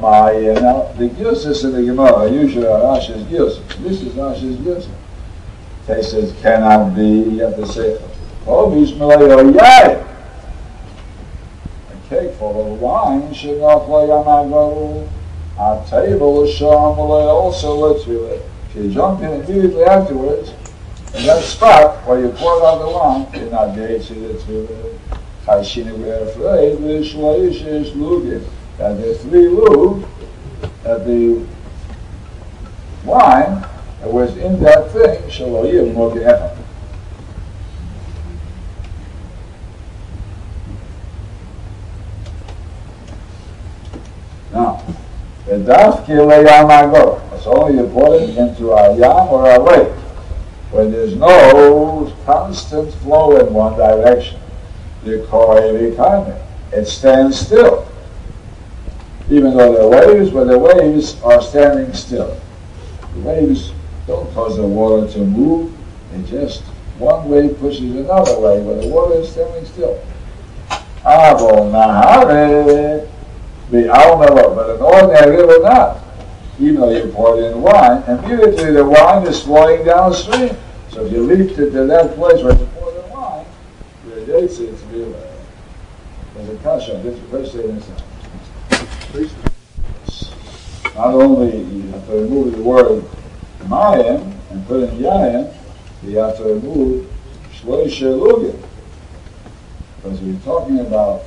Mayim. Now, the Gilsis in the Gemara usually are Rashi's Gilsis. This is Rashi's Gilsis. They says cannot be. You have to say Chol Yishmael. A cake full of wine should not lay on my. A table of sham also lets you it. If you jump in immediately afterwards, in that spot where you poured out the wine, you're not going to the tefillah. Chayshina, we're afraid, v'shloish is lugim. That the three lug, that the wine that was in that thing, shaloyim moge'echa. Now, the dafki leyam agor. It's only important into a yam or a lake when there's no constant flow in one direction. The economy. It stands still. Even though there are waves, but the waves are standing still. The waves don't cause the water to move. It just one wave pushes another wave, but the water is standing still. Avo nahare the but an ordinary river not. Even though you pour it in wine, and immediately the wine is flowing downstream. So if you leaped it to that place where you pour the wine, your dates it's real. There's a kasha. This is first thing inside. Not only you have to remove the word mayim and put in yayim, you have to remove shloisha lugim. Because we're talking about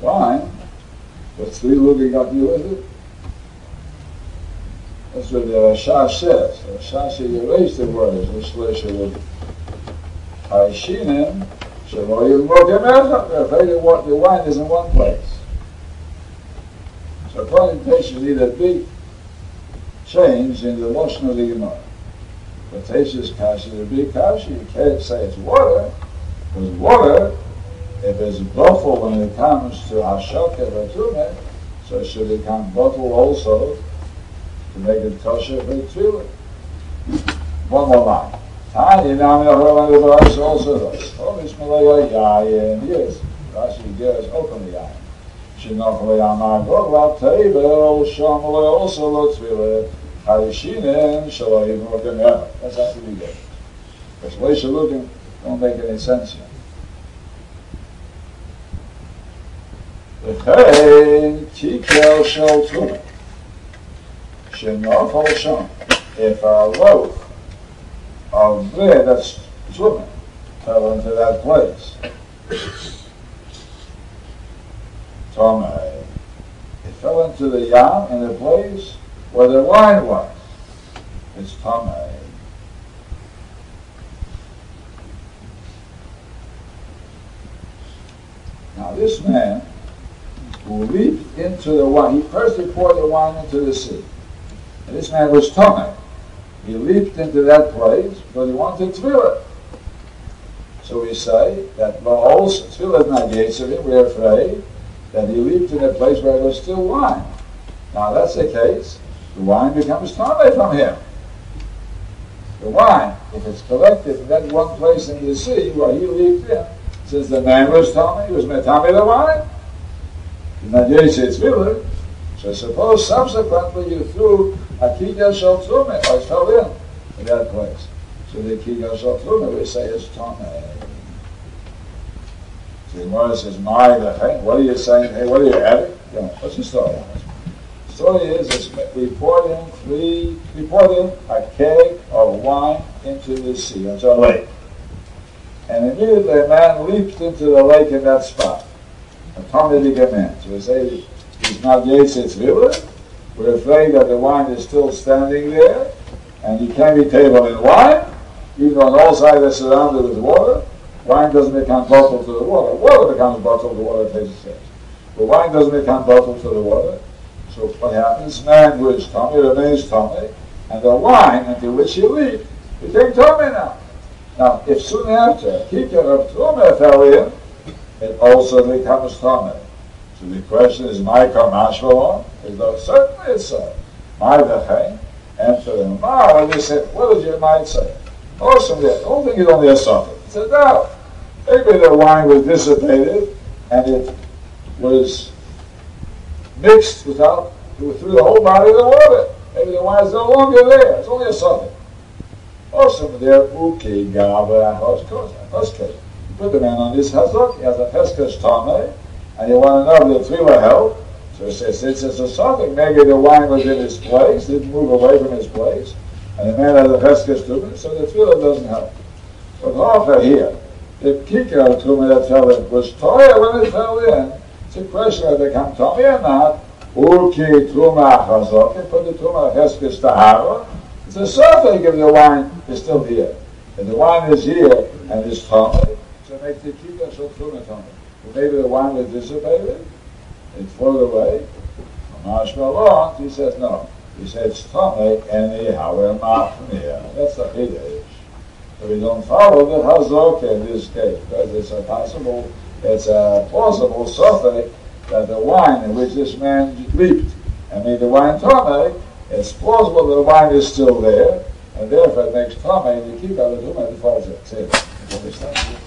wine, what's three lugim got to do with it? That's what the Rasha says. The Rasha says erase the words, shloisha lugim. Haishinem, shelo yilmok emecha. They're afraid that the wine is in one place. So presentation need a big change in the Lashon of the Gemara. Tesh's kasha is a big kasha. You can't say it's water, because water, if it's buffle when it comes to Ashoka Vatume, so it should become buffle also to make it kosher for tefillah. One more line. Tanya Nami Aharon Rashi also does. Oh, Mishmalaya Yayin. Yes, Rashi gives openly Yayin. שנוח ליעמגו והטייבל שם לא also לא תפילה Harishinen שלא יבנו גמר. That's how to be good. Because the way you're looking don't make any sense here. וכן תיקל של תרומה שנופל שם if a loaf of bread that's swimming fell into that place Tome. It fell into the yam in the place where the wine was. It's Tome. Now this man who leaped into the wine, he first poured the wine into the sea. And this man was Tome. He leaped into that place, but he wanted tefillah. So we say that Baals, tefillah not Yetzerim, we're afraid that he leaped in a place where there was still wine. Now that's the case. The wine becomes tame from him. The wine, if it's collected in that one place in the sea where he leaped in, since the man was tame, he was metame the wine. it's village. So suppose subsequently you threw a kiga shel or it fell in that place. So the kiga shel we say is tame. So the Gemara says, "My, hey, what are you saying? Hey, what are you adding? Yeah, what's the story The story is, is we poured in three, we poured in a keg of wine into the sea, into a lake. And immediately a man leaped into the lake in that spot. A Talmudic man. So we say he's not Yetzitz Villa. We're afraid that the wine is still standing there, and you can't be tabled in wine, even on all sides are surrounded with water. Wine doesn't become bottled to the water. Water becomes bottled to water, tastes same. But wine doesn't become bottled to the water. So what happens? Man who is tummy remains tummy, and the wine into which he leaped became tummy now. Now, if soon after Kika of Terumah fell in, it also becomes tummy. So the question is, my kamashvalon? Is though certainly it's so. My v'chein, ah, and for the Mar, they said, what does your mind say? Awesome, the whole thing is only a suffix. It's a doubt. Maybe the wine was dissipated, and it was mixed without through the whole body of the water. Maybe the wine is no longer there. It's only a suffix. Also, there, Okay, uke gava hoskos. Put the man on this hazok, he has a heskos tame, and you want to know if the tefillah help. So it says, since it's a suffix, maybe the wine was in its place, didn't move away from its place, and the man has a heskos tuma, so the tefillah doesn't help. But offer here, the kikar tuma that fell in was toya when it fell in. It's a question whether they come tummy or not. Uki tuma chazok, put the tuma heskos tahara. It's a suffix if the wine is still here. If the wine is here and is tummy, so make the kikar so tuma Maybe the wine was dissipated, it flowed away. Mashmalon, he says no. He says tummy anyhow machmir. That's the Hiddush. So we don't follow the Hazok in this case, because it's a possible, it's a plausible suffix that the wine in which this man leaped and made the wine tummy, it's plausible that the wine is still there, and therefore it makes and you keep out the tummy, it falls it. See, understand?